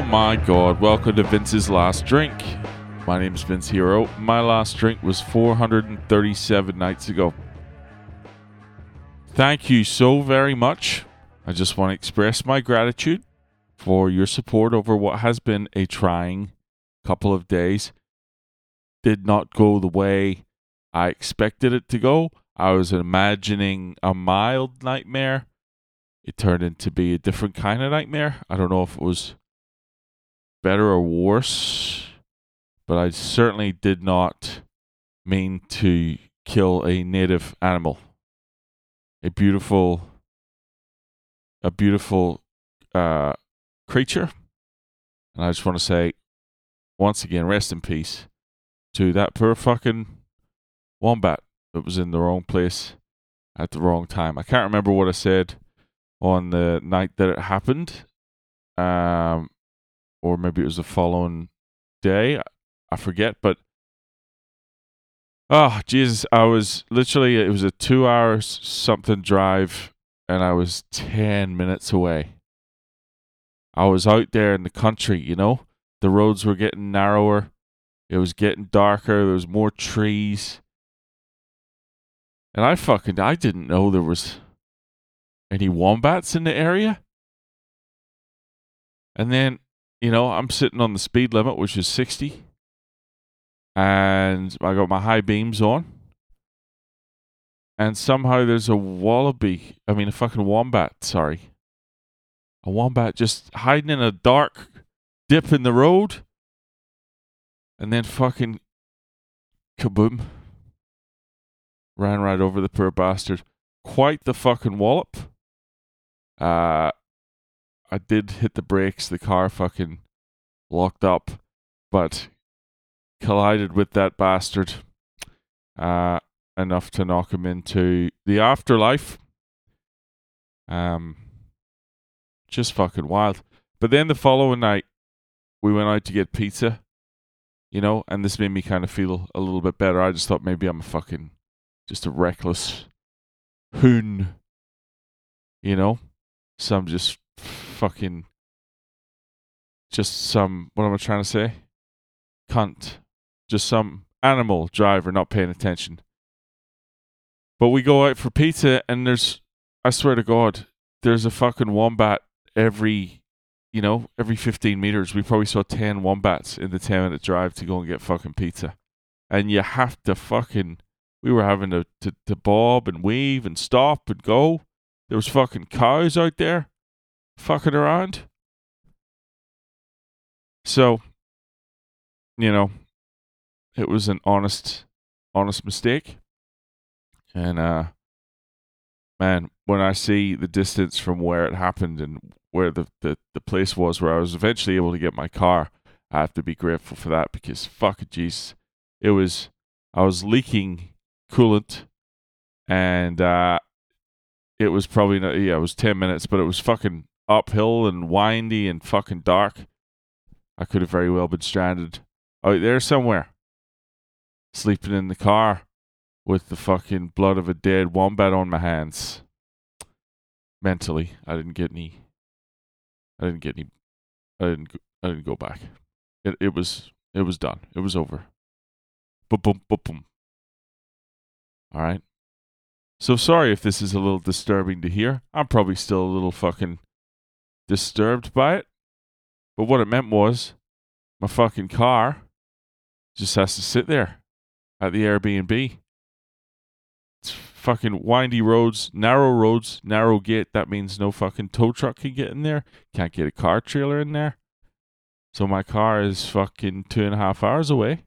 Oh my god, welcome to Vince's Last Drink. My name is Vince Hero. My last drink was 437 nights ago. Thank you so very much. I just want to express my gratitude for your support over what has been a trying couple of days. Did not go the way I expected it to go. I was imagining a mild nightmare. It turned into be a different kind of nightmare. I don't know if it was better or worse, but I certainly did not mean to kill a native animal. A beautiful, a beautiful uh, creature. And I just want to say, once again, rest in peace to that poor fucking wombat that was in the wrong place at the wrong time. I can't remember what I said on the night that it happened. Um, or maybe it was the following day. I forget, but oh Jesus, I was literally it was a two hours something drive, and I was ten minutes away. I was out there in the country, you know. The roads were getting narrower. It was getting darker. There was more trees. And I fucking I didn't know there was any wombats in the area. And then you know, I'm sitting on the speed limit, which is 60, and I got my high beams on. And somehow there's a wallaby, I mean, a fucking wombat, sorry. A wombat just hiding in a dark dip in the road. And then fucking kaboom. Ran right over the poor bastard. Quite the fucking wallop. Uh, I did hit the brakes. The car fucking locked up, but collided with that bastard uh, enough to knock him into the afterlife. Um, just fucking wild. But then the following night, we went out to get pizza, you know, and this made me kind of feel a little bit better. I just thought maybe I'm a fucking, just a reckless hoon, you know, some just fucking just some what am I trying to say? Cunt. Just some animal driver not paying attention. But we go out for pizza and there's I swear to God, there's a fucking wombat every you know, every fifteen meters. We probably saw ten wombats in the ten minute drive to go and get fucking pizza. And you have to fucking we were having to, to, to bob and weave and stop and go. There was fucking cows out there fucking around. So, you know, it was an honest, honest mistake. And, uh, man, when I see the distance from where it happened and where the, the, the place was where I was eventually able to get my car, I have to be grateful for that because fuck jeez, it was, I was leaking coolant and, uh, it was probably not, yeah, it was 10 minutes, but it was fucking uphill and windy and fucking dark. I could have very well been stranded out there somewhere, sleeping in the car with the fucking blood of a dead wombat on my hands. Mentally, I didn't get any. I didn't get any. I didn't. I didn't go back. It. It was. It was done. It was over. Boom. Boom. Boom. Boom. All right. So sorry if this is a little disturbing to hear. I'm probably still a little fucking disturbed by it. But what it meant was my fucking car just has to sit there at the Airbnb. It's fucking windy roads, narrow roads, narrow gate. That means no fucking tow truck can get in there. Can't get a car trailer in there. So my car is fucking two and a half hours away.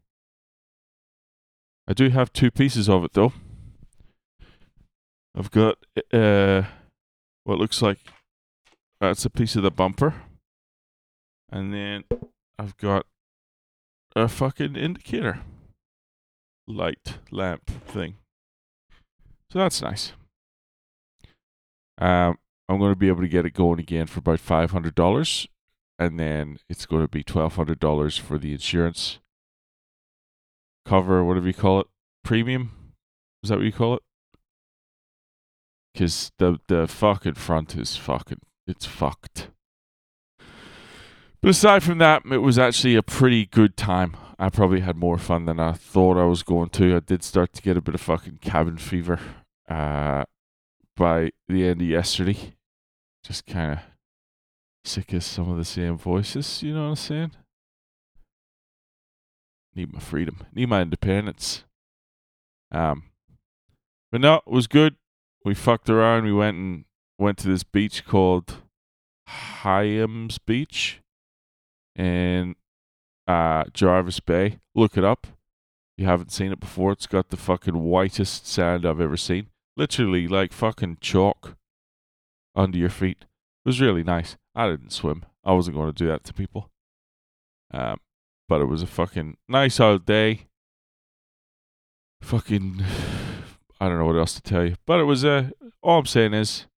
I do have two pieces of it though. I've got uh, what looks like that's a piece of the bumper. And then I've got a fucking indicator light lamp thing. So that's nice. Um, I'm going to be able to get it going again for about $500. And then it's going to be $1,200 for the insurance cover, whatever you call it. Premium? Is that what you call it? Because the, the fucking front is fucking it's fucked. But aside from that, it was actually a pretty good time. I probably had more fun than I thought I was going to. I did start to get a bit of fucking cabin fever uh, by the end of yesterday. Just kind of sick of some of the same voices, you know what I'm saying? Need my freedom, need my independence. Um, but no, it was good. We fucked around. We went and went to this beach called Hyams Beach in uh, Jervis Bay. Look it up. You haven't seen it before. It's got the fucking whitest sand I've ever seen. Literally like fucking chalk under your feet. It was really nice. I didn't swim. I wasn't going to do that to people. Um, but it was a fucking nice old day. Fucking, I don't know what else to tell you. But it was a. Uh, all I'm saying is,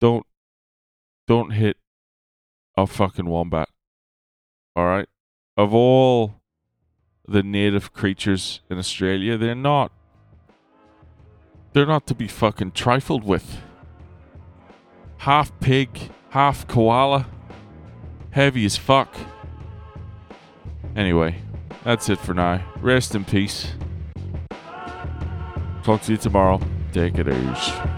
don't, don't hit a fucking wombat. All right. Of all the native creatures in Australia, they're not. They're not to be fucking trifled with. Half pig, half koala, heavy as fuck. Anyway, that's it for now. Rest in peace. Talk to you tomorrow. Take it easy.